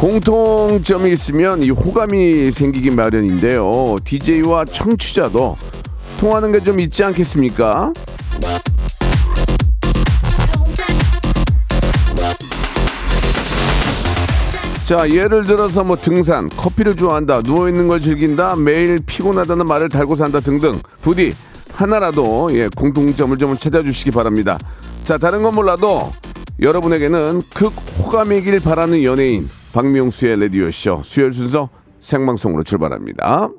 공통점이 있으면 이 호감이 생기기 마련인데요. DJ와 청취자도 통하는 게 좀 있지 않겠습니까? 자, 예를 들어서 뭐 등산, 커피를 좋아한다, 누워있는 걸 즐긴다, 매일 피곤하다는 말을 달고 산다 등등. 부디 하나라도 예, 공통점을 좀 찾아주시기 바랍니다. 자, 다른 건 몰라도 여러분에게는 극 호감이길 바라는 연예인 박명수의 라디오쇼 수요일 순서 생방송으로 출발합니다.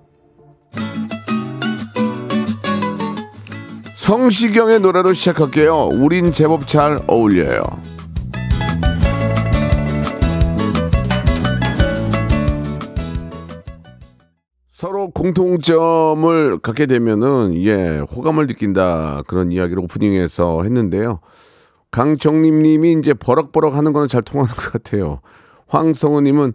성시경의 노래로 시작할게요. 우린 제법 잘 어울려요. 서로 공통점을 갖게 되면은 예 호감을 느낀다 그런 이야기를 오프닝에서 했는데요. 강정림님이 이제 버럭버럭 하는 거는 잘 통하는 것 같아요. 황성우님은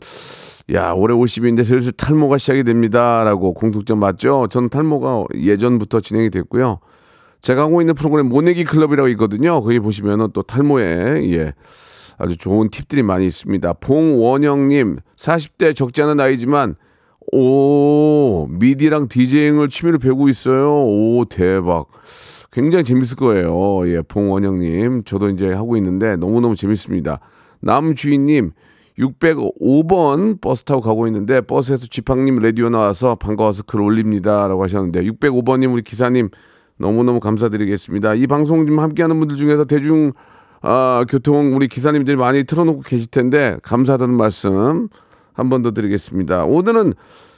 야 올해 50인데 슬슬 탈모가 시작이 됩니다라고 공통점 맞죠? 저는 탈모가 예전부터 진행이 됐고요. 제가 하고 있는 프로그램 모내기 클럽이라고 있거든요. 거기 보시면은 또 탈모에 예 아주 좋은 팁들이 많이 있습니다. 봉원영님 40대 적지 않은 나이지만 오 미디랑 디제잉을 취미로 배우고 있어요. 오 대박. 굉장히 재밌을 거예요. 예, 봉원영님. 저도 이제 하고 있는데 너무 너무 재밌습니다. 남주인님, 605번 버스 타고 가고 있는데 버스에서 지팡님 라디오 나와서 반가워서 글 올립니다. 라고 하셨는데 605번님, 우리 기사님 너무너무 감사드리겠습니다. 이 방송 좀 함께하는 분들 중에서 대중 아, 교통 우리 기사님들이 많이 틀어놓고 계실 텐데 감사하다는 말씀 한 번 더 드리겠습니다. 오늘은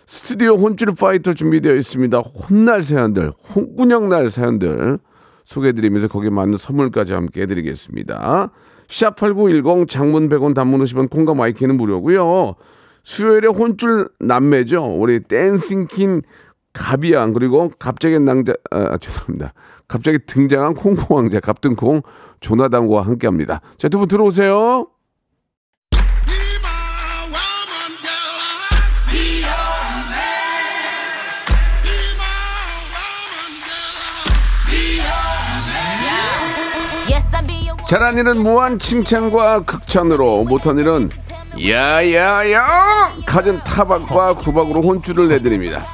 스튜디오 혼쭐 파이터 준비되어 있습니다. 혼날 사연들, 혼구녕 날 사연들 소개해드리면서 거기에 맞는 선물까지 함께 해드리겠습니다. 샵8910 장문 100원 단문 50원 콩과 마이케이는 무료고요. 수요일에 혼쭐 남매죠. 우리 댄싱킹 가비양 그리고 갑자기 낭자 아, 죄송합니다. 갑자기 등장한 콩고 왕자 갑등콩 조나단과 함께합니다. 자 두 분 들어오세요. 잘한 일은 무한 칭찬과 극찬으로 못한 일은 야야야 갖은 타박과 구박으로 혼쭐을 내드립니다.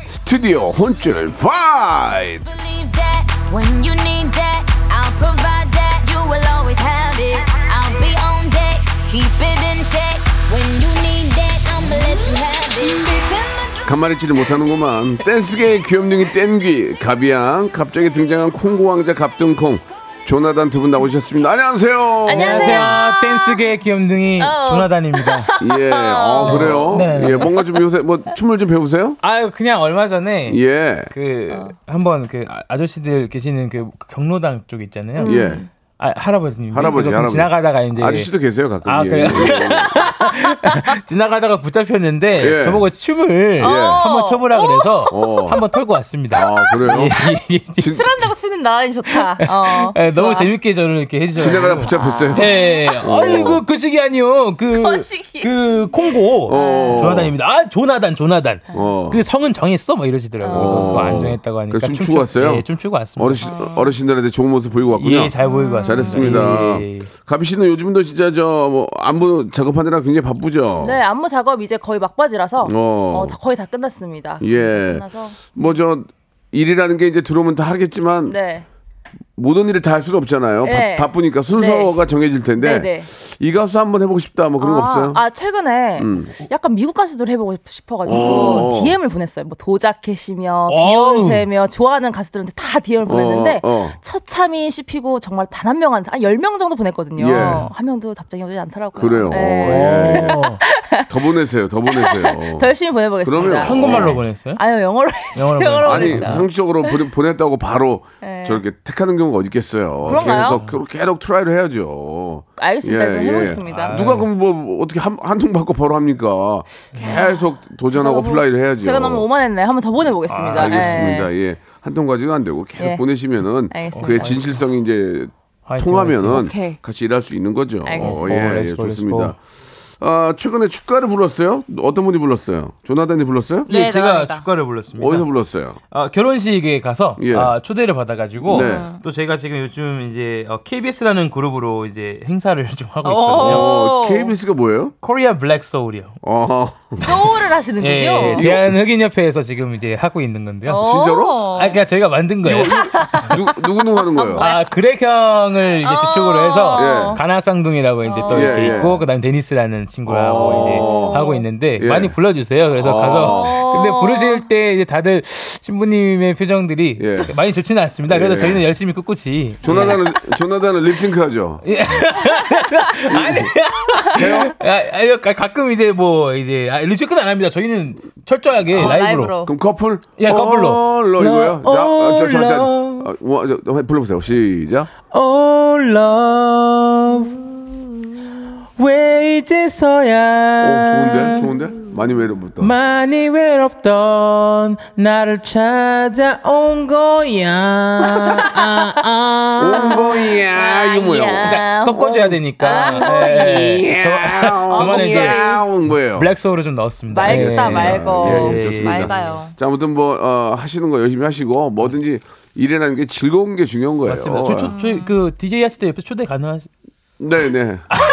스튜디오 혼쭐 파이터. 간만에 치를 못하는구만 댄스계의 귀염둥이 댄귀 가비양 갑자기 등장한 콩고 왕자 갑등콩 조나단 두 분 나오셨습니다. 안녕하세요. 안녕하세요. 댄스계 귀염둥이 어. 조나단입니다. 예, 아 그래요. 네. 예, 뭔가 좀 요새 뭐 춤을 좀 배우세요? 아유 그냥 얼마 전에 예, 그 한번 그 아- 아저씨들 계시는 그 경로당 쪽 있잖아요. 예. 아 할아버지님. 할아버지, 할아버지. 지나가다가 이제 아저씨도 계세요 가끔. 아, 예, 그래요? 예, 지나가다가 붙잡혔는데 예. 저보고 춤을 한번 춰보라 그래서 어. 한번 털고 왔습니다. 아 그래요. 예, 예, 예. 진- 술한다고 추는 나이 좋다. 어, 예, 너무. 재밌게 저를 이렇게 해주셔서 지나가다 붙잡혔어요. 예, 아이고 그 아니요. 그, 거시기. 그 콩고 어. 조나단입니다. 아 조나단 조나단. 어. 그 성은 정했어 뭐 이러시더라고요. 그래서 어. 안 정했다고 하니까 그래서 춤추고 춤추- 왔어요? 예, 춤추고 왔습니다. 어르신 어르신들한테 좋은 모습 보이고 왔군요. 예, 잘 보이고 왔습니다. 잘했습니다. 예, 예. 가비 씨는 요즘도 진짜 저 뭐 안무 작업하느라 굉장히 바쁘죠. 네, 안무 작업 이제 거의 막바지라서 어. 어, 다- 거의 다 끝났습니다. 예. 끝나서 뭐 저 일이라는 게 이제 들어오면 다 하겠지만 네. 모든 일을 다 할 수는 없잖아요. 네. 바, 쁘니까 순서가 정해질 텐데 네, 네. 이 가수 한번 해보고 싶다 뭐 그런 거 아, 없어요? 아 최근에 음. 약간 미국 가수들 해보고 싶어가지고 어. DM을 보냈어요. 뭐 도자켓이며. 비욘세며 좋아하는 가수들한테 다 DM을 보냈는데 어, 어. 처참히 씹히고 정말 단 한 명한테 한 10명 정도 보냈거든요. 예. 한 명도 답장이 오지 않더라고요. 그래요. 네. 예. 어. 더 보내세요. 더 보내세요. 더 열심히 보내보겠습니다. 그러면 한국말로 어. 보냈어요? 아유 영어로 영어로. 영어로 아니. 상식적으로 보냈다고 바로 네. 저렇게 택하는 경우가 어디 있겠어요. 그런가요? 계속 계속 try를 해야죠. 알겠습니다. 예, 그럼 예. 해보겠습니다. 누가 그럼 뭐 어떻게 한한통 받고 바로 합니까? 계속 도전하고 플라이를 해야죠. 제가 너무 오만했네요. 한번 더 보내보겠습니다. 아, 알겠습니다. 예. 예. 한통 가지고 안 되고 계속 예. 보내시면은 알겠습니다. 그의 진실성이 이제 화이팅, 통하면은 화이팅. 오케이. 같이 일할 수 있는 거죠. 알겠습니다. 어, 예, 예, let's go, 좋습니다. 아, 최근에 축가를 불렀어요? 어떤 분이 불렀어요? 조나단이 불렀어요? 예, 네, 제가 나갑니다. 축가를 불렀습니다. 어디서 불렀어요? 아, 결혼식에 가서 예. 아, 초대를 받아가지고 네. 또 제가 지금 요즘 이제 어, KBS라는 그룹으로 이제 행사를 좀 하고 오. 있거든요. 어, KBS가 뭐예요? Korea Black Soul이요. 어, 소울을 하시는군요. 예, 예, 대한 흑인 협회에서 지금 이제 하고 있는 건데요. 어. 진짜로? 아, 그냥 저희가 만든 거예요. 누, 누구 누구 하는 거예요? 아, 그렉 형을 이제 주축으로 해서 예. 가나쌍둥이라고 이제 또 예, 이렇게 예. 있고 그다음 데니스라는 친구하고 어. 이제 하고 있는데 예. 많이 불러주세요. 그래서 어. 가서 근데 부르실 때 이제 다들 신부님의 표정들이 예. 많이 좋지는 않습니다. 그래서 예. 저희는 열심히 꿋꿋이 조나단은 조나단은 립싱크 하죠. 아, 아니, 가- 가끔 이제 뭐 이제 아, 리스크는 안 합니다. 저희는 철저하게 어, 라이브로. 라이브로. 그럼 커플? 예, 커플로. 어, 러 이거요. 자, 아, 저, 저, 저, 저, 어, 아, 뭐, 저, 저, 불러보세요. 시작. Oh love 왜 오, 이제서야 좋은데, 좋은데. 많이 외로부터. 많이 외롭던 나를 찾아온 거야 아, 아. 온 거야. 이거 뭐야? 그러니까 꺾어줘야 되니까 예. 저, 저만의 이제 거예요. 블랙 소울을 좀 넣었습니다 맑다 예. 맑어. 예, 예, 좋습니다. 맑아요. 자, 아무튼 뭐 어, 하시는 거 열심히 하시고 뭐든지 일이라는 게 즐거운 게 중요한 거예요. 맞습니다 저, 저, 저희 그 DJ 하실 때 옆에 초대 가능하시 네, 네.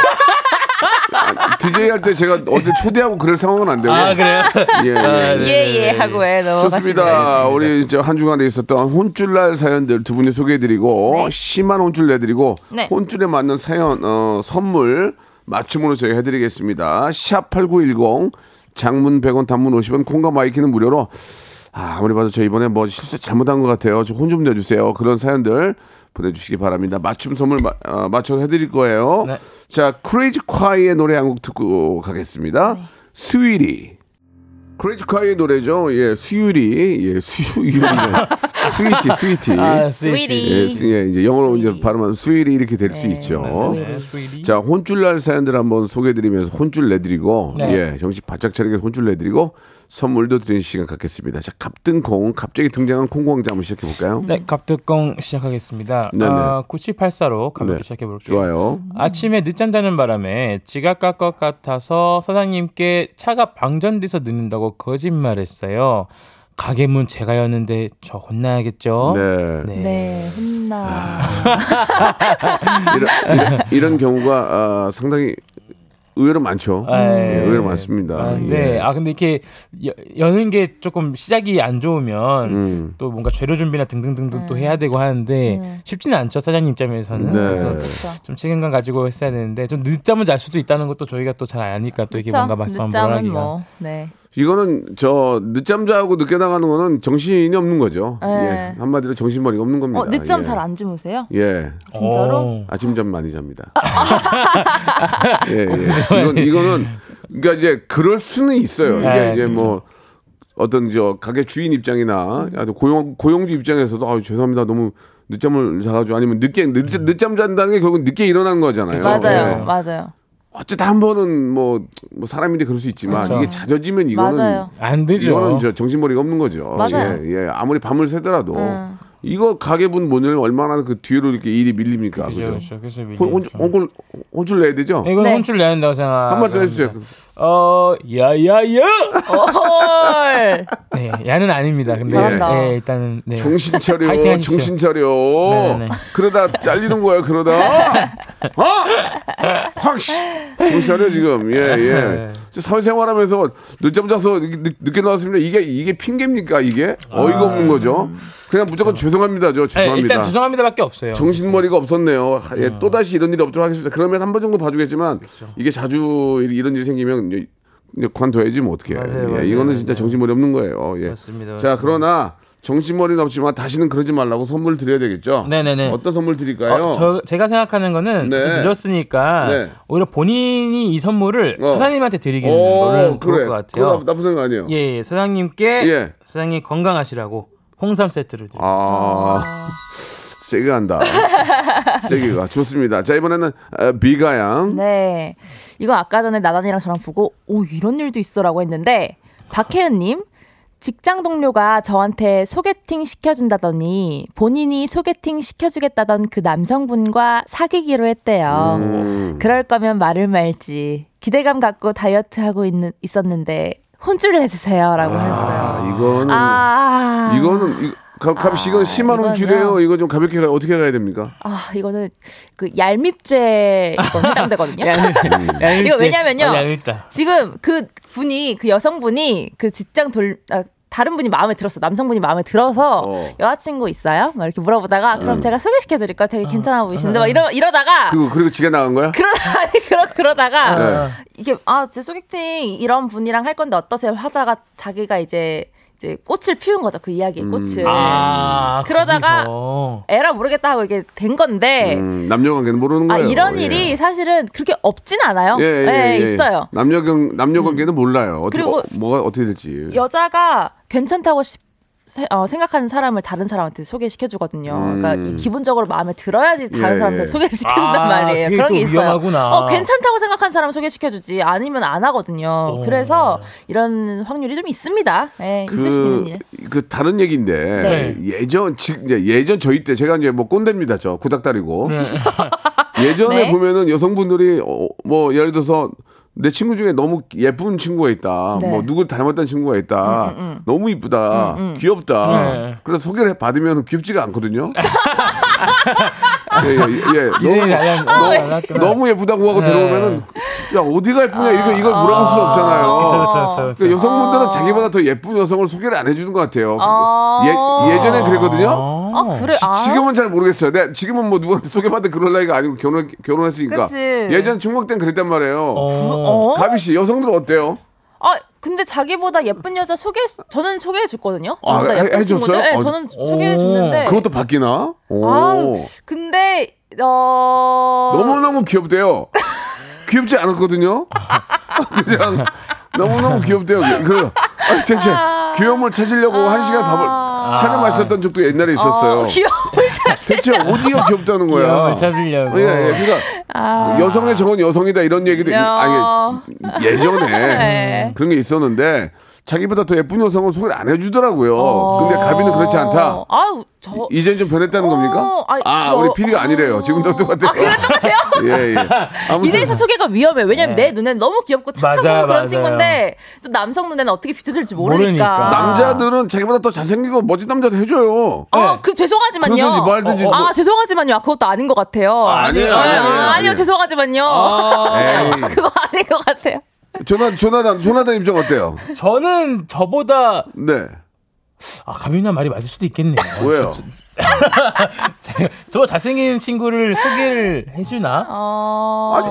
DJ 할 때 제가 어디 초대하고 그럴 상황은 안 되고. 아 그래요 예, 예. 아, 네. 예예 하고 해 좋습니다. 우리 이제 한 주간에 있었던 혼쭐날 사연들 두 분이 소개해드리고 심한 혼쭐 내드리고 네. 혼쭐에 맞는 사연 어, 선물 맞춤으로 저희 해드리겠습니다. 샵 #8910 장문 100원, 단문 50원, 콩과 마이케이는 무료로. 아, 아무리 봐도 저 이번에 뭐 실수 잘못한 것 같아요. 혼좀 내주세요. 그런 사연들 보내주시기 바랍니다. 맞춤 선물 마, 어, 맞춰서 해드릴 거예요. 네. 자, 클래지콰이의 노래 한 곡 듣고 가겠습니다. Sweety. 클래지콰이의 노래죠. 예, 수유리. 예, 수유리. Sweety, Sweety. 아, Sweety. 예, 스- 예, 이제 영어로 이제 Sweety. 발음하면 Sweety 이렇게 될 수 있죠. 네, 스위리. 자, 혼쭐 날 사연들 한번 소개해드리면서 혼쭐 내드리고, 네. 예, 정신 바짝 차리게 혼쭐 내드리고, 선물도 드리는 시간 갖겠습니다. 자, 갑등콩, 갑자기 등장한 콩광자 한번 시작해 볼까요? 네, 갑득공 시작하겠습니다. 네네. 아, 9784로 가볍게 네. 시작해 볼게요. 좋아요. 아침에 늦잠 자는 바람에 지각 갈것 같아서 사장님께 차가 방전돼서 늦는다고 거짓말했어요. 가게 문 제가 여는데 저 혼나야겠죠? 네. 네. 네 혼나. 이런, 이런, 이런 경우가 아, 상당히 의외로 많죠. 아, 예, 의외로 많습니다. 아, 네. 예. 아 근데 이렇게 여, 여는 게 조금 시작이 안 좋으면 음. 또 뭔가 재료 준비나 등등등등 또 해야 되고 하는데 쉽지는 않죠 사장님 입장에서는. 네. 그래서 그렇죠. 좀 책임감 가지고 했어야 되는데 좀 늦잠을 잘 수도 있다는 것도 저희가 또 잘 아니까 또 이게 뭔가 막상 늦잠은 뭐라기가. 뭐. 네. 이거는 저 늦잠 자고 늦게 나가는 거는 정신이 없는 거죠. 네. 예. 한마디로 정신머리가 없는 겁니다. 어 늦잠 예. 잘안 주무세요? 예. 진짜로? 오. 아침 잠 많이 잡니다. 예, 예. 이건 이거는 그러니까 이제 그럴 수는 있어요. 이게 네, 이제 그렇죠. 뭐 어떤 저 가게 주인 입장이나 고용 고용주 입장에서도 아 죄송합니다 너무 늦잠을 자가지고 아니면 늦게 늦, 늦잠 잔다는 게 결국 늦게 일어난 거잖아요. 맞아요, 예. 맞아요, 어쨌든 한 번은 뭐, 뭐 사람인데 그럴 수 있지만 그렇죠. 이게 잦아지면 이거는 맞아요. 안 되죠. 이거는 저 정신머리가 없는 거죠. 맞아요. 예, 예. 아무리 밤을 새더라도 음. 이거 가게분 문을 얼마나 그 뒤로 이렇게 일이 밀립니까? 그렇죠. 그죠? 그래서 혼, 혼, 혼, 혼줄 내야 되죠? 이건 네. 혼쭐 내야 된다고 생각. 한 말씀 해주세요. 어, 야야야. 헐. 네, 야는 아닙니다. 근데 잘한다. 네, 일단은 네. 정신 차려. 정신 차려. 네네네. 그러다 잘리는 거야, 그러다. 어? 확, 씨. 정신 차려, 지금. 예, 예. 네. 사회생활하면서 늦잠 자서 늦, 늦게 나왔습니다. 이게, 이게 핑계입니까, 이게? 어이가 없는 거죠. 그냥 무조건 죄송합니다, 저. 네, 죄송합니다. 일단 죄송합니다밖에 없어요. 정신머리가 없었네요. 예, 또 다시 이런 일이 없도록 하겠습니다. 그러면 한 번 정도 봐주겠지만 이게 자주 이- 이런 일이 생기면 관둬야지 뭐 어떻게. 맞아요, 예, 맞아요, 이거는 진짜. 정신머리 없는 거예요. 예. 맞습니다, 자 맞습니다. 그러나 정신머리는 없지만 다시는 그러지 말라고 선물 드려야 되겠죠. 네네네. 어떤 선물 드릴까요? 어, 저, 제가 생각하는 거는 네. 좀 늦었으니까 네. 오히려 본인이 이 선물을 어. 사장님한테 드리기는 오, 거는 좋을 그래. 것 그거 같아요. 나- 나쁜 생각 아니에요. 예, 예, 사장님께 예. 사장님 건강하시라고 홍삼 세트를 드립니다. 아, 세게 간다. 세게 가 좋습니다. 자 이번에는 어, 비가 양. 네. 이거 아까 전에 나단이랑 저랑 보고 오 이런 일도 있어라고 했는데 박혜은님 직장 동료가 저한테 소개팅 시켜준다더니 본인이 소개팅 시켜주겠다던 그 남성분과 사귀기로 했대요. 음. 그럴 거면 말을 말지. 기대감 갖고 다이어트 하고 있는 있었는데 혼쭐을 해주세요라고 아 했어요. 이거는 아 이거는 이- 가- 값이 이건 10만 원. 주래요. 이거 좀 가볍게 가 어떻게 가야 됩니까? 아 이거는 그 얄밉죄 이거 해당되거든요. 이거 왜냐면요. 아, 얄밉다. 지금 그 분이 그 여성분이 그 직장 돌 아, 다른 분이 마음에 들었어. 남성분이 마음에 들어서 어. 여자친구 있어요? 막 이렇게 물어보다가 그럼 제가 소개시켜 드릴까? 되게 아. 괜찮아 보이시는데 막 이러 이러다가 그리고 그리고 지가 나간 거야? 그러다 아니 그러 그러다가 네. 이게 아 제 소개팅 이런 분이랑 할 건데 어떠세요? 하다가 자기가 이제 이제 꽃을 피운 거죠. 그 이야기의 음. 꽃을. 아, 그러다가 거기서. 에라 모르겠다 하고 이게 된 건데 음, 남녀 관계는 모르는 아 거예요. 이런 예. 일이 사실은 그렇게 없진 않아요. 예, 예, 네, 예. 있어요. 남녀 관 남녀 관계는 몰라요. 어떻게 그리고 어, 뭐가 어떻게 될지. 여자가 괜찮다고 시- 세- 어, 생각하는 사람을 다른 사람한테 소개시켜 주거든요. 그러니까 이 기본적으로 마음에 들어야지 다른 음. 예, 사람한테 예. 소개시켜 준단 아, 말이에요. 그게 그런 또게 있어요. 위험하구나. 어, 괜찮다고 생각하는 사람 소개시켜 주지 아니면 안 하거든요. 그래서 이런 확률이 좀 있습니다. 네, 있을 수 있는 일. 그, 그 다른 얘기인데 네. 예전 지, 이제 예전 저희 때 제가 이제 뭐 꼰대입니다 저 구닥다리고 네. 예전에 네. 보면은 여성분들이 어, 뭐 예를 들어서 내 친구 중에 너무 예쁜 친구가 있다. 네. 뭐 누굴 닮았다는 친구가 있다. 너무 이쁘다. 귀엽다. 네. 그래서 소개를 받으면 귀엽지가 않거든요. 예, 예, 예. 이제 너무, 아, 어, 네. 너무 예쁘다고 하고 네. 데려오면은 야 어디가 예쁘냐 이거 이걸 물어볼 수 없잖아요. 그쵸, 그쵸, 그쵸. 그러니까 여성분들은 아. 자기보다 더 예쁜 여성을 소개를 안 해주는 것 같아요. 아. 예, 예전엔 그랬거든요. 아 그래. 아. 지, 금은 잘 모르겠어요. 내 지금은 뭐 누구한테 소개받을 그런 나이가 아니고 결혼 결혼했으니까. 그치. 예전 중국 때는 그랬단 말이에요. 어. 어? 가비 씨 여성들 은 어때요? 아 근데 자기보다 예쁜 여자 소개 저는 소개해 줬거든요. 아, 저보다 해- 예쁜 해줬어요? 친구들. 네, 어, 저는 소개해 줬는데. 그것도 바뀌나? 오. 아 근데 어 너무 너무 귀엽대요. 귀엽지 않았거든요. 그냥 너무 너무 귀엽대요. 그 아니, 대체 귀여움을 찾으려고 한 시간 밥을 차려 마셨던 적도 옛날에 있었어요. 어, 귀여움을. 대체 어디가 귀엽다는 거야? 찾으려고. 예, 예. 그러니까 여성의 저건 여성이다 이런 얘기도 야. 아니 예전에 네. 그런 게 있었는데 자기보다 더 예쁜 여성을 소개를 안 해주더라고요. 어. 근데 가비는 그렇지 않다. 아우 저 이젠 좀 변했다는 어, 겁니까? 아니, 아, 여- 우리 PD가 아니래요. 지금도 똑같아요. 예, 예. 아무튼 이래서 소개가 위험해. 왜냐면 내 눈엔 너무 귀엽고 착하고 맞아요, 그런 맞아요. 친구인데 또 남성 눈에는 어떻게 비춰질지 모르니까. 모르니까. 남자들은 자기보다 더 잘생기고 멋진 남자도 해줘요. 아, 네. 그 죄송하지만요. 그러든지 말든지 어, 어. 뭐- 아, 죄송하지만요. 아, 그것도 아닌 것 같아요. 아니에요, 아, 아니에요, 아, 아니에요. 아니요, 죄송하지만요. 에이. 그거 아닌 것 같아요. 조나, 조나단, 조나단 입장 어때요? 저는 저보다 네. 아, 가민나 말이 맞을 수도 있겠네요. 왜요? 저 잘생긴 친구를 소개를 해주나? 어... 아니,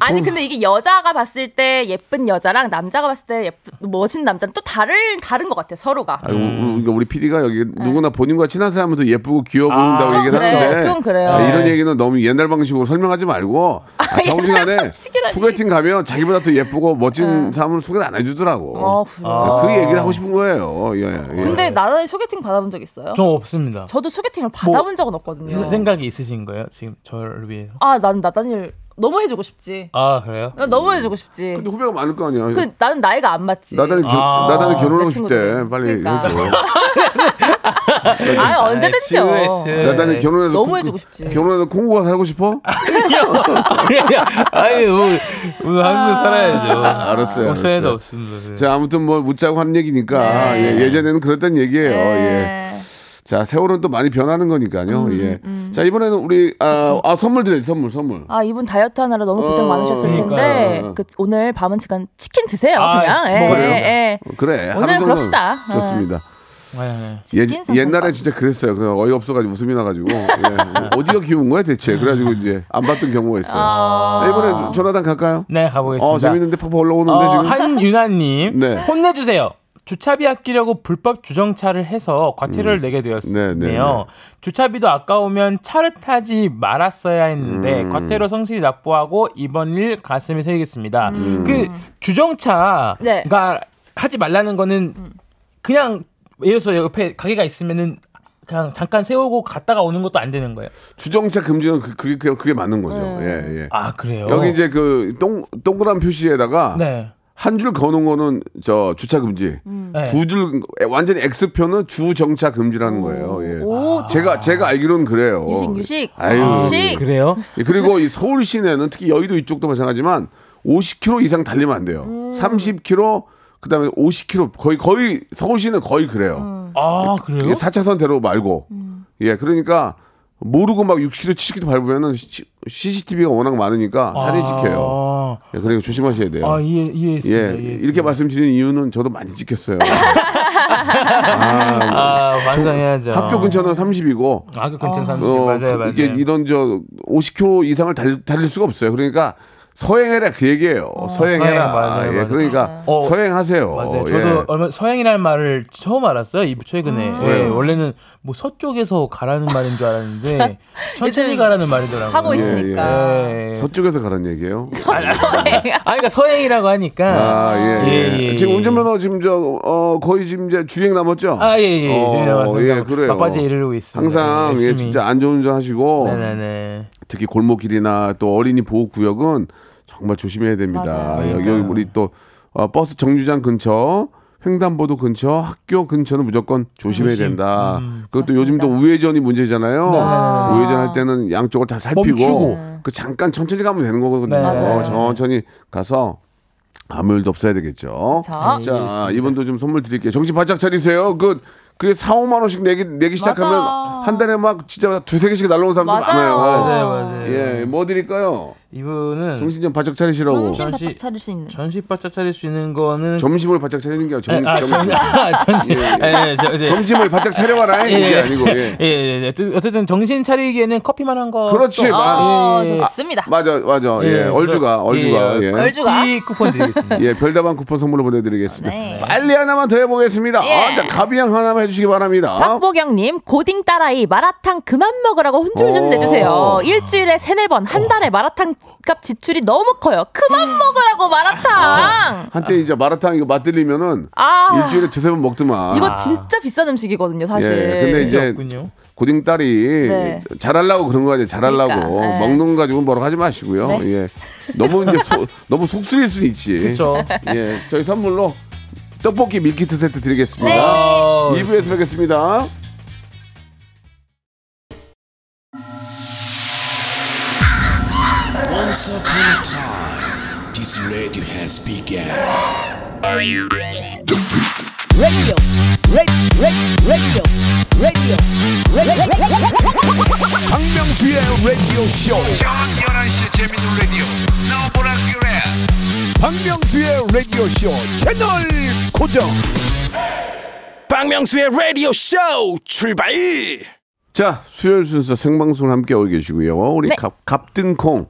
아니 저- 근데 이게 여자가 봤을 때 예쁜 여자랑 남자가 봤을 때 예쁜 멋진 남자는 또 다른 다른 것 같아요 서로가. 아니, 우- 우리 PD가 여기 누구나 본인과 친한 사람은 더 예쁘고 귀여워 보인다고 아, 얘기를 그래요. 하는데 그건 그래요. 아, 이런 얘기는 너무 옛날 방식으로 설명하지 말고 아, 정중간에 방식이라니. 소개팅 가면 자기보다 더 예쁘고 멋진 사람을 소개를 안 해주더라고. 어. 아. 그 얘기를 하고 싶은 거예요. 예, 예. 근데 나란히 소개팅 받아본 적 있어요? 저 없습니다. 저도 소개팅을 받아본 적은 없거든요. 세- 생각이 있으신 거예요? 지금 저를 위해서? 아, 난 나단일 너무 해주고 싶지. 아 그래요? 난 너무 해주고 싶지. 근데 후배가 많을 거 아니야. 그 나는 나이가 안 맞지. 나단이 결- 아. 나단이 결혼하고 내 싶대. 빨리 그러니까. 해줘. 아 언제든지요. 나단이 결혼해서 너무 콩- 해주고 싶지. 결혼해서 콩고가 살고 싶어? 아니 뭐, 뭐 한국 살아야죠. 알았어요, 없어도. 없습니다. 네. 자 아무튼 뭐 묻자고 한 얘기니까 네. 예, 예전에는 그랬던 얘기예요. 예. 네. 자 세월은 또 많이 변하는 거니까요. 음, 예. 자 이번에는 우리 아, 아 선물 드려요 선물 선물. 아 이분 다이어트 하느라 너무 고생 어, 많으셨을 텐데 그러니까요. 그 오늘 밤은 시간 치킨 드세요 아, 그냥. 예? 예, 예. 그래. 하루 오늘 그럽시다. 어. 좋습니다. 네, 네. 예. 옛날에 진짜 그랬어요. 그냥 어이 없어가지고 웃음이 나가지고 예. 어디가 귀여운 거야 대체. 그래가지고 이제 안 봤던 경우가 있어요. 자 이번에 전화단 갈까요? 네, 가보겠습니다. 어 재밌는데 팍팍 올라오는데 어, 지금. 한윤아님 네. 혼내주세요. 주차비 아끼려고 불법 주정차를 해서 과태료를 내게 되었네요. 네, 네, 네. 주차비도 아까우면 차를 타지 말았어야 했는데 음. 과태료 성실히 납부하고 이번 일 가슴에 새기겠습니다. 음. 그 주정차가 네. 하지 말라는 거는 그냥 예를 들어서 옆에 가게가 있으면은 그냥 잠깐 세우고 갔다가 오는 것도 안 되는 거예요. 주정차 금지는 그, 그게, 그게 맞는 거죠. 네. 예, 예. 아 그래요? 여기 이제 그 동, 동그란 표시에다가 네. 한 줄 거는 거는 저 주차 금지. 네. 두줄 완전 X표는 주 정차 금지라는 거예요. 예. 오, 제가 제가 알기로는 그래요. 유식 유식. 아유. 유식. 그래요? 예, 그리고 이 서울 시내는 특히 여의도 이쪽도 마찬가지지만 50km 이상 달리면 안 돼요. 30km 그다음에 50km 거의 거의 서울 시내 는 거의 그래요. 아 그래요? 이게 4차선 대로 말고. 예, 그러니까 모르고 막 60km, 70km 밟으면은 CCTV가 워낙 많으니까 살이 찍혀요. 예, 그러니까 조심하셔야 돼요. 아 이해 이해했습니다. 예, 이해했습니다. 이렇게 말씀드리는 이유는 저도 많이 찍혔어요. 아 반성해야죠. 학교 근처는 30이고 학교 근처 30 어, 맞아요 그- 맞아요. 이게 이런 저 50km 이상을 달, 달릴 수가 없어요. 그러니까 서행해라 그 얘기예요. 서행해라. 서행, 맞아요, 예, 맞아요. 그러니까 어, 서행하세요. 맞아요. 예. 저도 얼마 서행이라는 말을 처음 알았어요. 이 최근에. 예, 왜요? 원래는 뭐 서쪽에서 가라는 말인 줄 알았는데 천천히 가라는 말이더라고요. 하고 예, 있으니까. 예. 서쪽에서 가란 얘기예요. 아니, 아니, 그러니까 서행이라고 하니까. 아, 예, 예. 예, 예, 지금 예. 운전면허 지금 저, 어, 거의 지금 이제 주행 남았죠? 아, 예, 예. 어. 예, 그래요. 막바지에 이르고 있습니다. 항상 예, 열심히. 진짜 안전운전 하시고 네네네. 특히 골목길이나 또 어린이 보호 구역은 정말 조심해야 됩니다. 맞아요. 여기 우리 또 어, 버스 정류장 근처 횡단보도 근처 학교 근처는 무조건 조심해야 조심. 된다. 음, 그것도 요즘 또 우회전이 문제잖아요. 네네네. 우회전 할 때는 양쪽을 다 살피고 멈추고. 그 잠깐 천천히 가면 되는 거거든요. 네. 맞아요. 천천히 가서 아무 일도 없어야 되겠죠. 자. 자, 이분도 좀 선물 드릴게요. 정신 바짝 차리세요. 그 그게 4, 5만 원씩 내기 내기 시작하면 맞아. 한 달에 막 진짜 두세 개씩 날라오는 사람도 맞아요. 많아요. 맞아요, 맞아요. 예, 뭐 드릴까요? 이분은 정신 좀 바짝 차리시라고. 정신 전시- 바짝 차릴 수 있는. 전시 바짝 차릴 수 있는 거는 점심을 바짝 차리는 게 점, 아, 점, 전, 아, 전시. 예, 예. 예, 저, 이제- 점심을 바짝 차려봐라 이게 아니고 예. 예, 예, 예. 어쨌든 정신 차리기에는 커피만 한 거. 그렇지, 예, 예, 예. 좋습니다. 맞아 맞아 예, 예, 얼주가 얼주가 예, 예. 얼주가. 커피 쿠폰 드리겠습니다. 예, 별다방 쿠폰 선물로 보내드리겠습니다. 네. 빨리 하나만 더 해보겠습니다. 예. 아, 자, 가비양 하나만 해주시기 바랍니다. 박보경님 고딩 딸아이 마라탕 그만 먹으라고 혼쭐 좀 오. 내주세요. 일주일에 세네 번 한 달에 마라탕 값 지출이 너무 커요. 그만 먹으라고 마라탕. 한때 이제 마라탕 이거 맛들리면은 아 일주일에 두세 번 먹더만. 이거 진짜 비싼 음식이거든요, 사실. 예, 근데 이제 없군요. 고딩 딸이 네. 잘하려고 그런 거 아니에요. 잘하려고 그러니까, 네. 먹는 거 가지고 뭐라고 하지 마시고요. 네. 예, 너무 이제 소- 너무 속쓰릴 수 있지. 그렇죠. 예, 저희 선물로 떡볶이 밀키트 세트 드리겠습니다. 네. 어, 2부에서 뵙겠습니다. A time, this radio has begun. 박명수의 라디오 쇼. 저녁 11시 재밌는 라디오. 너보라 그래. 박명수의 라디오 쇼 채널 고정. 박명수의 라디오 쇼 출발! 자, 수요일 순서 생방송 함께 하고 계시고요. 우리 네. 갑, 갑등콩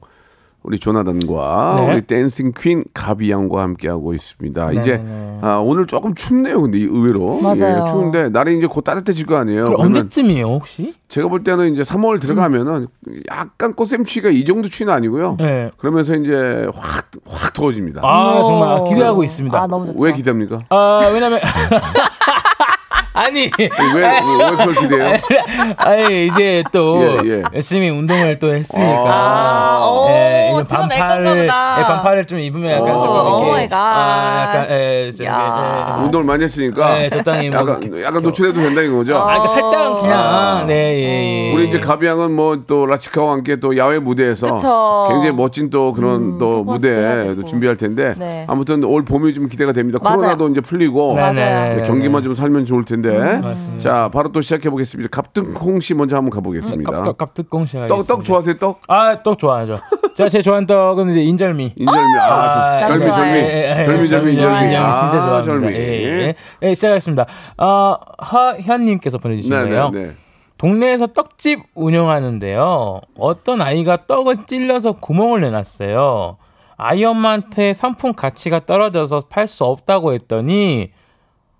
우리 조나단과 네. 우리 댄싱 퀸 가비 양과 함께 하고 있습니다. 네, 이제 네. 아, 오늘 조금 춥네요. 근데 이- 의외로 맞아요. 예, 추운데 날이 이제 곧 따뜻해질 거 아니에요. 언제쯤이에요, 혹시? 제가 볼 때는 이제 3월 들어가면은 약간 꽃샘추위가 이 정도 추위는 아니고요. 네. 그러면 이제 확 확 더워집니다. 아, 정말 아, 오. 기대하고 있습니다. 아, 너무 좋죠. 왜 기대합니까? 아, 왜냐면 아니 왜, 왜, 왜 그걸 기대해요? 아니 이제 또 예, 예. 열심히 운동을 또 했으니까 아, 오, 예, 드러낼 반팔을. 예, 반팔을 좀 입으면 약간 오, 조금 이렇게. 아 약간 예, 좀 야. 운동을 많이 했으니까 네, 적당히 뭐 약간 이렇게- 약간 노출해도 된다는 거죠. 아, 그러니까 살짝 그냥 아. 네, 예, 예. 우리 이제 가비양은 뭐 또 라치카와 함께 또 야외 무대에서 그쵸. 굉장히 멋진 또 그런 음, 또 무대. 또 준비할 텐데 네. 아무튼 올 봄이 좀 기대가 됩니다. 맞아요. 코로나도 이제 풀리고 네, 네, 맞아요. 네, 경기만 좀 살면 좋을 텐데. 맞습니다. 자, 바로 또 시작해 보겠습니다. 갑등콩 씨 먼저 한번 가보겠습니다. kap떡 kap떡공 씨가 떡, 떡 좋아하세요? 떡? 아, 떡 좋아하죠. 제가 제일 좋아하는 떡은 이제 인절미. 인절미. 아, 저- 아, 절미, 난 절미. 좋아해. 예, 예, 절미, 절미, 절미, 절미. 절미 아, 진짜 좋아합니다. 절미. 예, 예. 예, 시작하겠습니다. 어, 허현님께서 보내주신 네, 거예요. 네, 네. 동네에서 떡집 운영하는데요. 어떤 아이가 떡을 찔러서 구멍을 내놨어요. 아이 엄마한테 상품 가치가 떨어져서 팔 수 없다고 했더니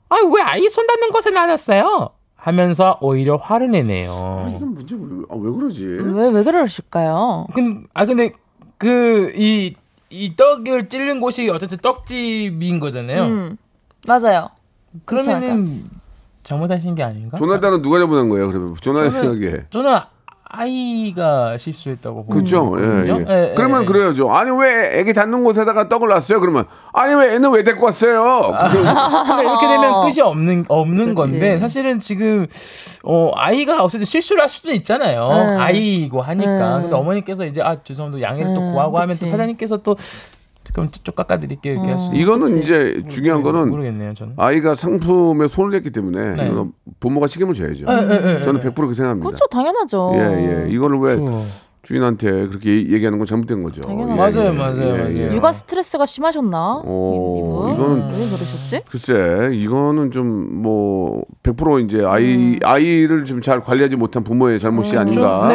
아왜 아이 손 닿는 곳에 놔뒀어요? 하면서 오히려 화를 내네요. 이건 문제 왜, 아, 왜 그러지? 왜, 왜 그러실까요? 근, 아 근데 그이이 떡을 찌른 곳이 어쨌든 떡집인 거잖아요. 음, 맞아요. 그러면은 잘못하신 게 아닌가? 조나단은 누가 잘못한 거예요? 그러면 조나의 생각에. 저는 아이가 실수했다고 그렇죠. 보거든요. 예, 예. 예, 그러면 예. 그래야죠. 아니 왜 애기 닿는 곳에다가 떡을 놨어요? 그러면 아니 왜 애는 왜 데리고 왔어요? 아. 그- 그러니까 이렇게 되면 끝이 없는 없는 그치. 건데 사실은 지금 어 아이가 어쨌든 실수를 할 수도 있잖아요. 네. 아이고 하니까. 네. 근데 어머니께서 이제 아 죄송합니다 양해를 또 네, 구하고 하면 또. 사장님께서 또 그럼 쪽 깎아드릴게요 이렇게 할 수. 이거는 그치. 이제 중요한 거는 모르겠네요 저는. 아이가 상품에 손을 냈기 때문에 네. 부모가 책임을 져야죠. 예, 저는 100% 그렇게 생각합니다. 그렇죠, 당연하죠. 예, 예. 이거를 왜 그렇죠. 주인한테 그렇게 얘기하는 건 잘못된 거죠. 예, 맞아요, 맞아요, 맞아요. 육아 스트레스가 심하셨나? 오, 이- 이분? 이거는- 왜 그러셨지? 글쎄, 이거는 좀 뭐 100% 이제 아이 아이를 좀 잘 관리하지 못한 부모의 잘못이 아닌가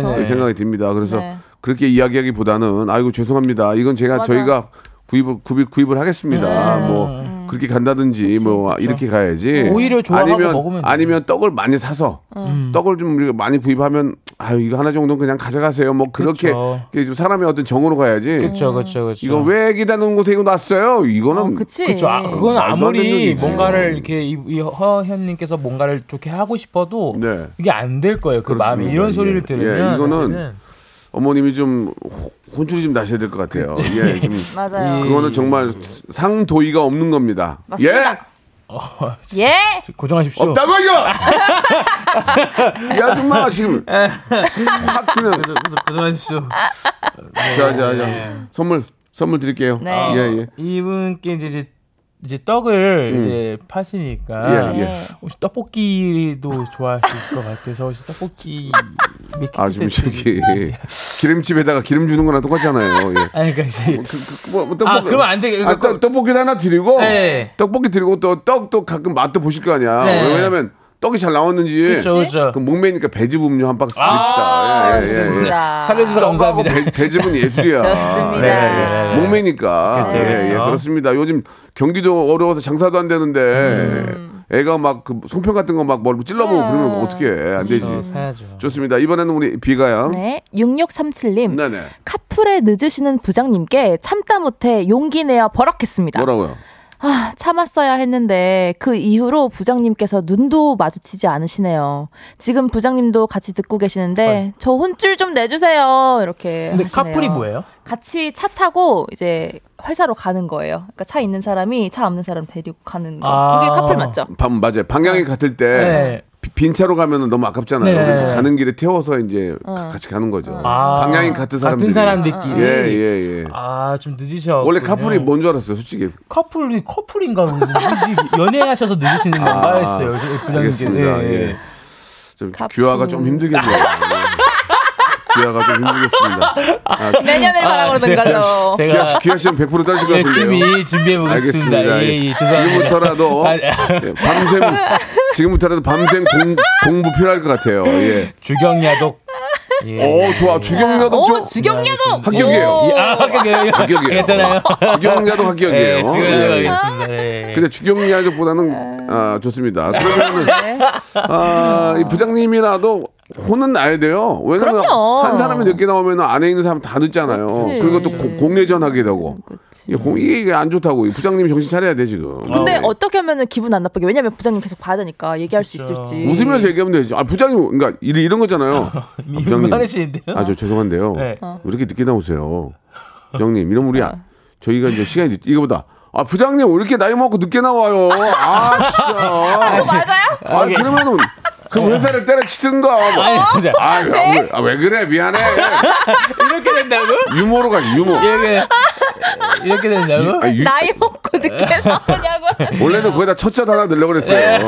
좀- 생각이 듭니다. 그래서 네. 그렇게 이야기하기보다는 아이고 죄송합니다. 이건 제가 맞아. 저희가 구입을 구입 구입을 하겠습니다. 뭐 그렇게 간다든지 뭐 이렇게 가야지. 오히려 좋아하고 아니면. 아니면 떡을 많이 사서 음. 떡을 좀 우리가 많이 구입하면 아유 이거 하나 정도는 그냥 가져가세요. 뭐 그렇게 그쵸. 이게 좀 사람의 어떤 정으로 가야지. 그렇죠 그렇죠 그렇죠. 이거 왜 기다 놓은 곳에 이거 놨어요? 이거는 어, 그치. 그렇죠. 아, 그건 아무리. 뭔가를 이렇게 이, 이 허현님께서 뭔가를 좋게 하고 싶어도 네. 이게 안 될 거예요. 그 그렇습니다. 마음이 이런 예. 소리를 예, 들으면 이거는 사실은 어머님이 좀 호- 혼쭐이 좀 나셔야 될 것 같아요. 예, 좀 맞아요. 이- 그거는 정말 상도의가 없는 겁니다. 맞습니다. 예? 예. 고정하십시오. 없다고 이거! 이 아줌마가 지금 확 그냥 고정하십시오. 자자자 선물 선물 드릴게요. 네. 예 예. 이분께 이제 이제, 떡을 음. 이제 파시니까 예, 예. 네. 혹시 떡볶이도 좋아하실 것 같아서 혹시 떡볶이 아 지금 저기 기름집에다가 기름 주는 거랑 똑같잖아요. 예. 아니 그러니까 이제 그, 그, 뭐, 뭐, 아 그러면 안 돼. 아, 떡, 떡볶이도 하나 드리고 네. 떡볶이 드리고 또 떡도 가끔 맛도 보실 거 아니야. 네. 왜냐면 떡이 잘 나왔는지 그렇죠 그렇죠. 그 목매니까 배즙 음료 한 박스 아, 드립시다. 예, 예, 예, 예. 좋습니다. 살려주셔서 떡하고 감사합니다. 배, 배즙은 예술이야. 좋습니다. 네, 네, 네. 목매니까. 그쵸, 예, 그쵸. 예, 그렇습니다. 요즘 경기도 어려워서 장사도 안 되는데 음. 애가 막 그 송편 같은 거 막 뭘 찔러보고 그러면 어떻게 해? 안 되지. 저 사야죠. 좋습니다. 이번에는 우리 비가요. 네. 6637님. 네네. 카풀에 늦으시는 부장님께 참다 못해 용기 내어 버럭했습니다. 뭐라고요? 아, 참았어야 했는데 그 이후로 부장님께서 눈도 마주치지 않으시네요. 지금 부장님도 같이 듣고 계시는데 저 혼쭐 좀 내주세요. 이렇게 근데 하시네요. 카풀이 뭐예요? 같이 차 타고 이제 회사로 가는 거예요. 그러니까 차 있는 사람이 차 없는 사람 데리고 가는 거. 아. 그게 카풀 맞죠? 방, 맞아요. 방향이 같을 때 네. 비- 빈 차로 가면은 너무 아깝잖아요. 네. 그러니까 가는 길에 태워서 이제 어. 같이 가는 거죠. 아, 방향이 같은 사람들이. 같은 사람들끼리. 예, 예, 예. 아, 좀 늦으셔. 원래 카풀이 뭔 줄 알았어요, 솔직히. 커플이 커플인가 뭐, 연애하셔서 늦으시는 건가 했어요. 저 부장님께. 아, 알겠습니다. 예, 예. 예. 좀 카풀. 귀화가 좀 힘들겠네요. 예. 귀화가 좀 힘들겠습니다. 아, 내년을 바라보는 걸로. 제가 귀화, 귀화 씨는 100% 떨어질 것 같은데요. 열심히 준비해 보겠습니다. 알겠습니다. 예, 예, 죄송합니다. 지금부터라도 아, 예, 밤샘 지금부터라도 밤샘 공, 공부 필요할 것 같아요. 예. 주경야독. 예. 오 좋아 주경야도 오, 좀 주경야독! 합격이에요. 오. 예, 아, 합격이에요. 합격이에요. 괜찮아요. 주경야도 합격이에요. 예, 주경야독 예, 예. 예. 근데 주경야도보다는 아 좋습니다. 그러면은 네. 아, 이 부장님이라도 혼은 나야 돼요. 왜냐면 그럼요. 한 사람이 늦게 나오면 안에 있는 사람 다 늦잖아요. 그치. 그리고 또 고- 공회전 하게 되고. 그치. 이게 공- 이게 안 좋다고. 이 부장님이 정신 차려야 돼 지금. 근데 아, 네. 어떻게 하면 기분 안 나쁘게 왜냐면 부장님 계속 봐야 되니까 얘기할 수 있을지 웃으면서 얘기하면 되지. 아 부장님 그러니까 이- 이런 거잖아요. 아, 부장님. 아 저 죄송한데요. 네. 어. 왜 이렇게 늦게 나오세요? 부장님 이러면 우리 아- 저희가 이제 시간이 늦- 이거보다 아 부장님 왜 이렇게 나이 먹고 늦게 나와요? 아 진짜. 맞아요? 아 그러면은 그 회사를 때려치든가. 뭐. 아니, 진짜. 아, 왜, 아, 왜 그래 미안해. 이렇게 된다고? 유머로 가지 유머. 이렇게 이렇게 된다고? 아, 유- 나이 먹고 늦게 나오냐고 원래는 거기다 첫자 하나 넣으려고 그랬어요.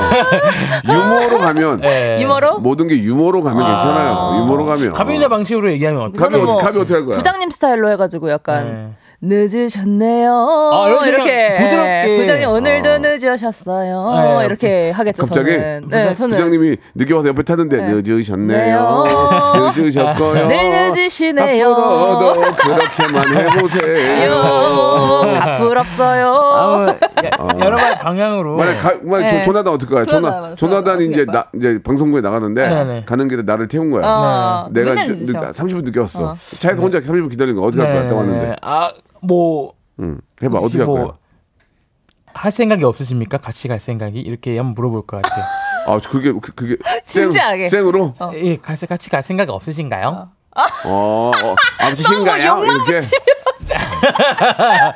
유머로 가면 예. 유머로 모든 게 유머로 가면 괜찮아요. 유머로 가면. 가빈의 방식으로 얘기하면 어떡해? 가비 이거는 어떻게 뭐 가비 어떻게 할 거야? 부장님 스타일로 해가지고 약간 네. 늦으셨네요 아, 이렇게 부드럽게. 부장님 오늘도 어. 그러셨어요. 네. 이렇게 하겠죠. 갑자기? 저는. 네, 저는 부장님이 늦게 와서 옆에 타는데 네. 늦으셨네요. 네요. 늦으셨고요. 늘 늦으시네요. 앞으로도 그렇게만 해보세요. 요 가풀 없어요. 아, 야, 여러 가지 방향으로. 만약 가, 만약 네. 조, 조나단 어떨까요? 조나 조나단, 이제 나 이제 방송국에 나가는데 네네. 가는 길에 나를 태운 거야. 어, 내가 이제 늦으셔. 늦- 30분 늦게 왔어. 어. 차에서 혼자 30분 기다리는 거 어떻게 할 거야? 딱 왔는데. 아, 뭐, 응. 해봐 어떻게 할 뭐, 거야? 할 생각이 없으십니까? 같이 갈 생각이? 이렇게 한번 물어볼 것 같아요. 아 그게 그, 그게 생, 진지하게. 생으로 예, 같이, 같이 갈 생각 없으신가요? 어, 어 아버지신가요? 이렇게 어,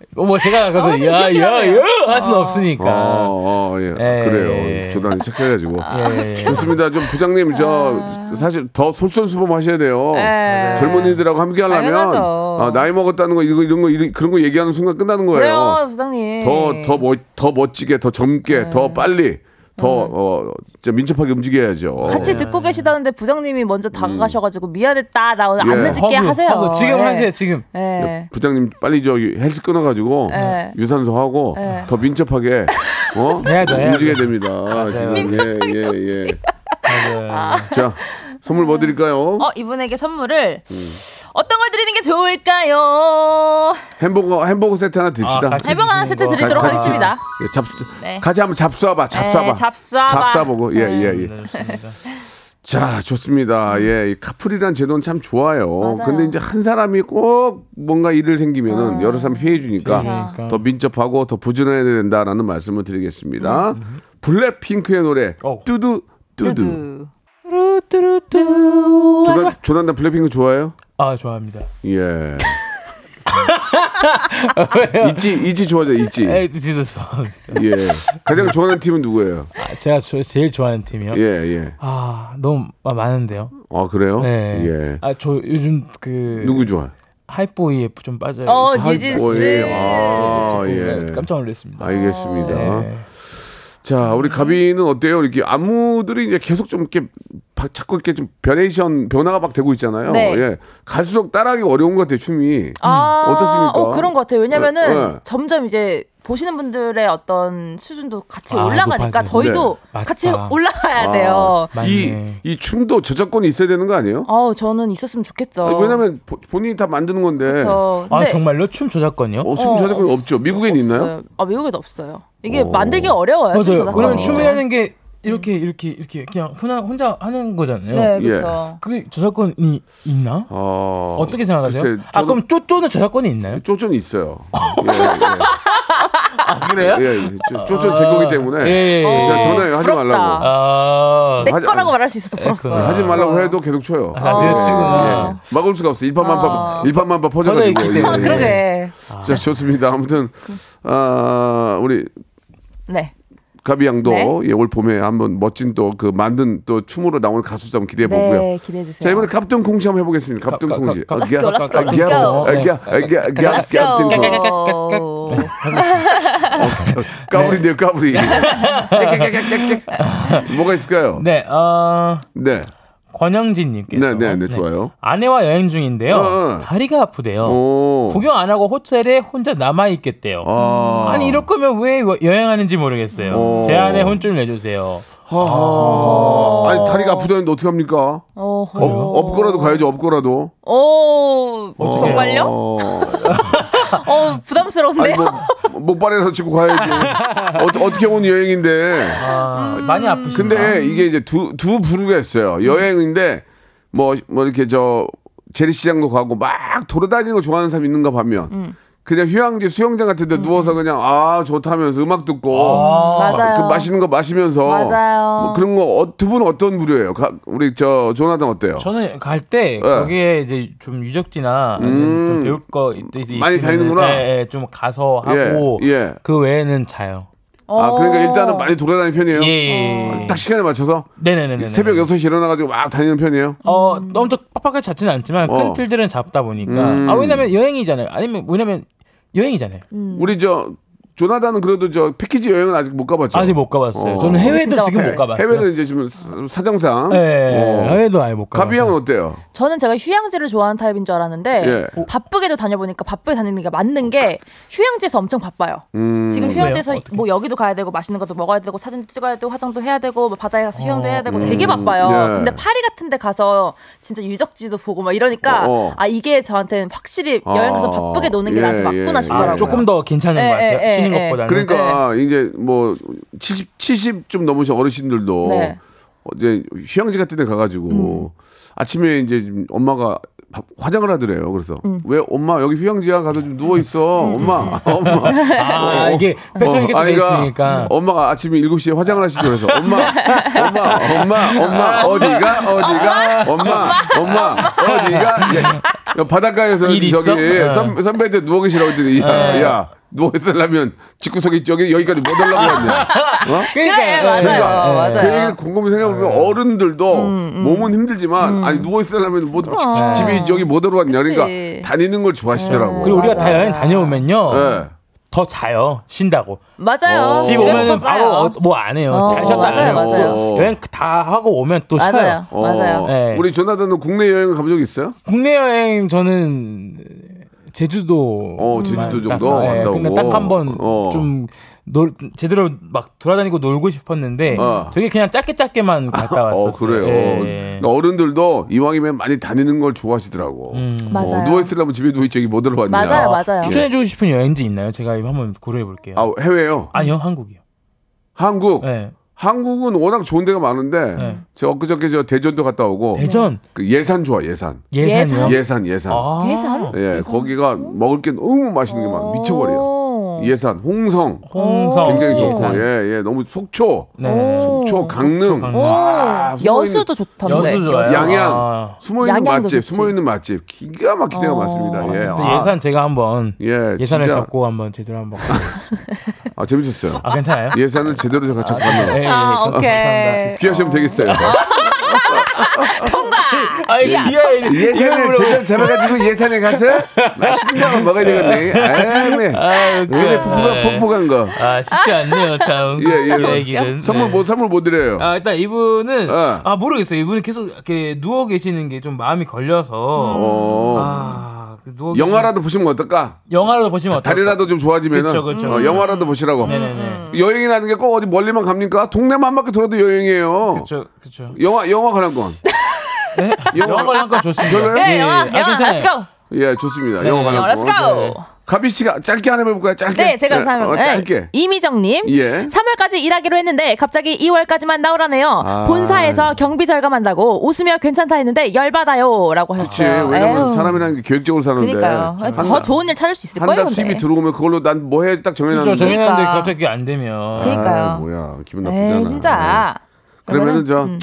뭐 제가 가서 어, 좀 야, 야, 신기하네요. 야, 할 수는 없으니까. 어, 어, 예. 예. 그래요. 조단이 착해가지고. 예, 예. 좋습니다. 좀 부장님 저 사실 더 솔선수범하셔야 돼요. 네. 젊은이들하고 함께 하려면 당연하죠. 아, 나이 먹었다는 거 이거 이런 거 이런, 그런 거 얘기하는 순간 끝나는 거예요. 그래요, 부장님. 더더더 멋지게 더 젊게 더 빨리 더 어, 진짜 민첩하게 움직여야죠. 같이 듣고 계시다는데 부장님이 먼저 다가가셔가지고 미안했다라고 안 예. 늦게 허브, 하세요. 허브. 지금 예. 하세요, 지금. 예. 부장님 빨리 저기 헬스 끊어가지고 네. 유산소 하고 네. 더 민첩하게 어? 해야죠, 해야죠. 움직여야 됩니다. 지금 예예 예. 맞아요. 자 선물 뭐 드릴까요? 어 이분에게 선물을 음. 어떤 걸 드리는 게 좋을까요? 햄버거 햄버거 세트 하나 드립시다. 아, 해방 하나 세트 거. 드리도록 같이. 하겠습니다. 예, 잡수 네. 같이 한번 잡수와봐 잡수와봐 네, 잡수와봐. 잡수와보고 예예 예, 예. 네, 좋습니다. 자 좋습니다 예 이 카풀이란 제도는 참 좋아요 맞아요. 근데 이제 한 사람이 꼭 뭔가 일을 생기면은 여러 사람 피해 주니까 그러니까. 더 민첩하고 더 부지런해야 된다라는 말씀을 드리겠습니다 블랙핑크의 노래 어. 뚜두 뚜두 두 두. 조난 조난단 블랙핑크 좋아해요? 아, 좋아합니다. 예 있지 있지 좋아져 있지 에, 진짜 좋아합니다. 예 가장 좋아하는 팀은 누구예요? 아, 제가 저, 제일 좋아하는 팀이요? 예 예 아, 너무 마- 많은데요. 아 그래요? 네. 예 아, 저 요즘 그 누구 좋아? Hype Boy에 좀 빠져요. 어 하이- 뉴진스. 어, 예. 아, 조금 예. 깜짝 놀랐습니다. 알겠습니다. 네. 자, 우리 가비는 어때요? 이렇게 안무들이 이제 계속 좀 이렇게 바- 자꾸 이렇게 좀 variation 변화가 막 되고 있잖아요. 네. 예. 갈수록 따라하기 어려운 것 같아요, 춤이. 아, 어떻습니까? 어, 그런 것 같아요. 왜냐면은 네, 네. 점점 이제 보시는 분들의 어떤 수준도 같이 아, 올라가니까 높아지죠. 저희도 네. 같이 맞다. 올라가야 아, 돼요. 이. 이 춤도 저작권이 있어야 되는 거 아니에요? 어, 저는 있었으면 좋겠죠. 아니, 왜냐면 보- 본인이 다 만드는 건데. 저 아, 정말요? 춤 저작권이요? 어, 춤 어, 저작권이 없죠. 미국엔 있나요? 없어요. 아, 미국에도 없어요. 이게 어. 만들기 어려워요. 춤 맞아요. 왜냐면 춤이라는 게 이렇게 이렇게 이렇게 그냥 혼자 혼자 하는 거잖아요. 네, 예. 그렇죠. 그게 저작권이 있나? 아, 어떻게 생각하세요? 글쎄, 아 저도- 그럼 쪼쪼는 저작권이 있나요? 쪼쫀이 있어요. 아 그래요? 예, 예. 예. 쪼- 쪼쫀 제 거기 때문에. 예, 예, 예. 제가 전화해 하지 부럽다. 말라고. 아, 내 하지- 거라고 말할 수 있어서 부럽어요. 그렇구나. 하지 말라고 해도 계속 쳐요. 아, 그러시구나. 예. 막을 수가 없어. 일판만파 아. 일판만파 퍼져가지고. 아, 그러게. 자 좋습니다. 아무튼 아 우리 네. 가비 양도 네. 예, 올 봄에 한번 멋진 또 그 만든 또 춤으로 나오는 가수 한번 기대해 보고요. 네, 기대해 주세요. 자 이번에 갑등 콩시 한번 해보겠습니다. 갑등 콩시. 가- 어, 아. 아, 아. 까불인데요, 까불이. 뭐가 있을까요? 네, 어, 네, 권영진님께서 네, 네, 네, 좋아요. 아내와 여행 중인데요. 어, 어. 다리가 아프대요. 오. 구경 안 하고 호텔에 혼자 남아 있겠대요. 아. 아니 이럴 거면 왜 여행하는지 모르겠어요. 어. 제 아내 혼쭐 내주세요. 하하. 아니 다리가 아프다는데 어떻게 합니까? 어허. 업, 업고라도 가야죠, 업고라도. 오? 정말요? 어. 어, 부담스러운데요? 아니 뭐 목발에서 치고 가야지. 어, 어떻게 온 여행인데. 아, 음. 많이 아프신가? 근데 이게 이제 두두 부류가 있어요. 여행인데 뭐뭐 이렇게 저 재래시장도 가고 막 돌아다니는 거 좋아하는 사람 있는가 반면 음. 그냥 휴양지 수영장 같은 데 누워서 그냥 아 좋다면서 음악 듣고 아, 맞아요. 그 맛있는 거 마시면서 맞아요. 뭐 그런 거 어, 두 분은 어떤 부류예요? 가- 우리 저 조나단 어때요? 저는 갈때 네. 거기에 이제 좀 유적지나 음. 좀 배울 거 있, 많이 다니는구나. 예, 예, 좀 가서 하고 예, 예. 그 외에는 자요. 아 그러니까 어. 일단은 많이 돌아다니는 편이에요. 예, 예. 예. 딱 시간에 맞춰서 네네네네. 새벽 6시 일어나가지고 막 다니는 편이에요. 어, 엄청 빡빡하게 잡지는 않지만 어. 큰 틀들은 잡다 보니까 음. 아 왜냐면 여행이잖아요. 아니면 왜냐면 여행이잖아요. 음. 우리 저 조나단은 그래도 저 패키지 여행은 아직 못 가봤죠. 아직 못 가봤어요. 어. 저는 해외도 지금 못못 가봤어요. 해외는 이제 지금 사- 사정상. 네, 어. 해외도 아예 못 가봤어요. 가비 형은 어때요? 저는 제가 휴양지를 좋아하는 타입인 줄 알았는데 예. 바쁘게도 다녀보니까 바쁘게 다니는 게 맞는 게 휴양지에서 엄청 바빠요. 음. 지금 휴양지에서 왜요? 어떻게? 뭐 여기도 가야 되고 맛있는 것도 먹어야 되고 사진도 찍어야 되고 화장도 해야 되고 뭐 바다에 가서 휴양도 해야 되고 되게 바빠요. 예. 근데 파리 같은 데 가서 진짜 유적지도 보고 막 이러니까 어, 어. 아 이게 저한테는 확실히 여행 가서 아, 바쁘게 노는 게 예, 나한테 맞구나 예. 싶더라고요. 아, 조금 더 괜찮은 예, 것 같아요. 예, 쉬는 예, 것보다는. 그러니까 이제 뭐 70, 70좀 넘으신 어르신들도 네. 이제 휴양지 같은 데 가가지고 아침에 이제 좀 엄마가 밥- 화장을 하더래요. 그래서 왜 엄마 여기 휴양지야 가서 좀 누워 있어. 엄마, 엄마. 아, 이게 패턴이 계속 어, 있으니까. 엄마가 아침에 7 시에 화장을 하시더래서 엄마, 엄마, 엄마, 엄마, 어디가, 어디가, 엄마, 엄마, 어디가. 야, 야, 바닷가에서 일 저기 있어? 선, 선배한테 누워 계시라고 했더니, 야, 네. 야, 누워 있으려면 집구석에 여기, 여기까지 못 오려고 했냐. 어? 그래, 맞아요. 그러니까 맞아요. 그 얘기를 곰곰이 생각해보면 어른들도 몸은 힘들지만 아니 누워 있으려면 못 그럼. 집이 여기 못 그치. 그러니까 다니는 걸 좋아하시더라고. 그리고 우리가 다 맞아요. 여행 다녀오면요. 네. 더 자요. 쉰다고. 맞아요. 어. 집 가요. 바로 뭐안 해요. 어, 잘 쉬었다 안 맞아요, 해요. 맞아요. 여행 다 하고 오면 또 쉬어요. 맞아요. 어, 맞아요. 네. 우리 조나단은 국내 여행 가본 적 있어요? 국내 여행 저는 제주도 어, 제주도 딱- 정도 예, 갔다 근데 오고. 딱한번 어. 좀 놀, 제대로 막 돌아다니고 놀고 싶었는데 어. 되게 그냥 짧게 짧게만 갔다 왔었어요. 어 그래요. 예. 그러니까 어른들도 이왕이면 많이 다니는 걸 좋아하시더라고. 음. 맞아요. 누워 있으려면 집에 누워 있지 못 들어왔냐. 맞아요, 맞아요. 추천해 주고 싶은 여행지 있나요? 제가 한번 고려해 볼게요. 아 해외요? 아니요, 한국이요. 한국. 네. 한국은 워낙 좋은 데가 많은데 네. 저 엊그저께 저 대전도 갔다 오고 대전 그 예산 좋아 예산. 예산이요. 예산 예산. 아. 예산? 예, 거기가 먹을 게 너무 맛있는 게 많아. 미쳐버려. 오. 예산, 홍성. 홍성 굉장히 좋고, 예산. 예, 예. 너무 속초. 네. 오. 속초, 강릉. 강릉. 오. 와, 숨어있는- 여수도 좋던데. 여수 좋아요. 양양. 아. 숨어 있는 양양도 맛집, 좋지. 숨어 있는 맛집. 기가 막히게 데가 어. 많습니다. 예. 근데 아, 예산 제가 한번 예, 예산을 진짜, 잡고 한번 제대로 한번 가보겠습니다. 아, 재밌었어요. 아 괜찮아요? 예산을 제대로 제가 잡고 예, 가면 예, 아, 감- 오케이. 감사합니다. 귀하시면 되겠어요. 아 이게 예산을 제대로 잡아가지고 예산에 가서 맛있는 거 먹어야 되겠네. 아, 네. 아. 근데 폭폭한, 폭폭한 거. 아 쉽지 않네요 참. 예, 예. 그 얘기는. 선물 네. 뭐, 선물 못 드려요. 아 일단 이분은 어. 아 모르겠어요. 이분은 계속 이렇게 누워 계시는 게 좀 마음이 걸려서 어. 아 영화라도 보시면 어떨까? 영화를 보시면 어떨까? 다리라도 좀 좋아지면은 그쵸, 그쵸, 어, 그쵸. 영화라도 보시라고. 네네네. 여행이라는 게 꼭 어디 멀리만 갑니까? 동네만 한 바퀴 돌아도 여행이에요. 그렇죠, 그렇죠. 영화 영화 관람권. 네? 영화 관람권 좋습니다. 별로예요? 네, 예, 영화, 아, 영화, 괜찮아요. let's go. 예, 좋습니다. 네. 영화 영화, 관람권. let's go. 네. 가비 씨가 짧게 하나 해볼까요? 짧게. 네, 제가 예, 사면 어, 짧게. 이미정님, 예. 3월까지 일하기로 했는데 갑자기 2월까지만 나오라네요. 아. 본사에서 경비 절감한다고 웃으며 괜찮다 했는데 열받아요라고 그렇지. 하셨어요. 왜냐면 에휴. 사람이라는 게 계획적으로 사는데. 그러니까요. 한더 달- 좋은 일 찾을 수 있을 한 거예요. 달 수입이. 들어오면 그걸로 난 뭐해딱 정해놨는데. 그렇죠. 정해놨는데 그러니까. 갑자기 안 되면. 그러니까요. 아, 뭐야 기분 나쁘잖아. 에이, 진짜. 그러면은 저 음.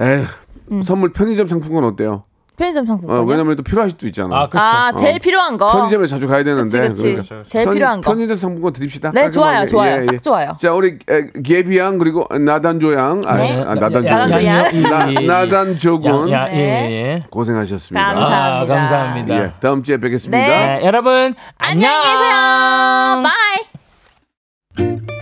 에휴 선물 편의점 상품권 어때요? 편의점 상품권. 어, 왜냐면 또 필요할 수도 있잖아. 아 그렇죠. 아, 제일 어. 필요한 거. 편의점에 자주 가야 되는데. 그치, 그치. 그러니까 제일 편- 필요한 거. 편의점 상품권 드립시다. 네, 좋아요, 깔끔하게. 좋아요. 예, 예. 딱 좋아요. 자, 우리 에, 게비 양 그리고 나단조 양, 아, 네. 아, 나단조 야, 야, 양, 야, 야. 나, 나단조 군 야, 야, 예, 네. 예. 고생하셨습니다. 감사- 감사합니다. 아, 감사합니다. 예, 다음 주에 뵙겠습니다. 네. 네, 여러분 안녕히 계세요. Bye.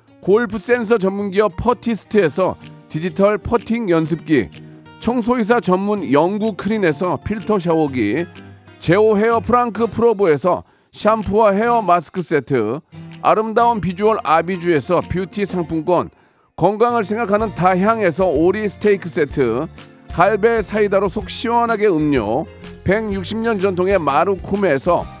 골프 센서 전문기업 퍼티스트에서 디지털 퍼팅 연습기 청소이사 전문 영구크린에서 필터 샤워기 제오 헤어 프랑크 프로보에서 샴푸와 헤어 마스크 세트 아름다운 비주얼 아비주에서 뷰티 상품권 건강을 생각하는 다향에서 오리 스테이크 세트 갈배 사이다로 속 시원하게 음료 160년 전통의 마루코메에서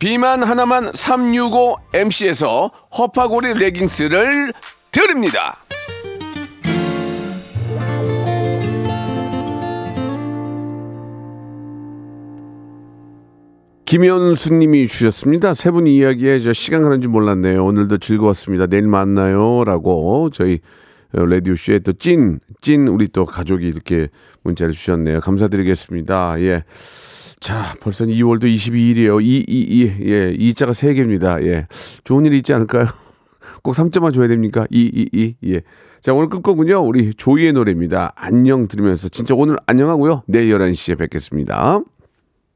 비만 하나만 365MC에서 허파고리 레깅스를 드립니다. 김현수 님이 주셨습니다. 세 분 이야기에 저 시간 가는 줄 몰랐네요. 오늘도 즐거웠습니다. 내일 만나요 라고 저희 라디오 쇼에 또 찐 찐 우리 또 가족이 이렇게 문자를 주셨네요. 감사드리겠습니다. 예. 자, 벌써 2월도 22일이에요. 2, 2, 2, 예, 2자가 3개입니다. 예. 좋은 일 있지 않을까요? 꼭 3자만 줘야 됩니까? 2, 2, 2, 예. 자, 오늘 끝곡은요, 우리 조이의 노래입니다. 안녕 들으면서 진짜 오늘 안녕하고요. 내일 11시에 뵙겠습니다.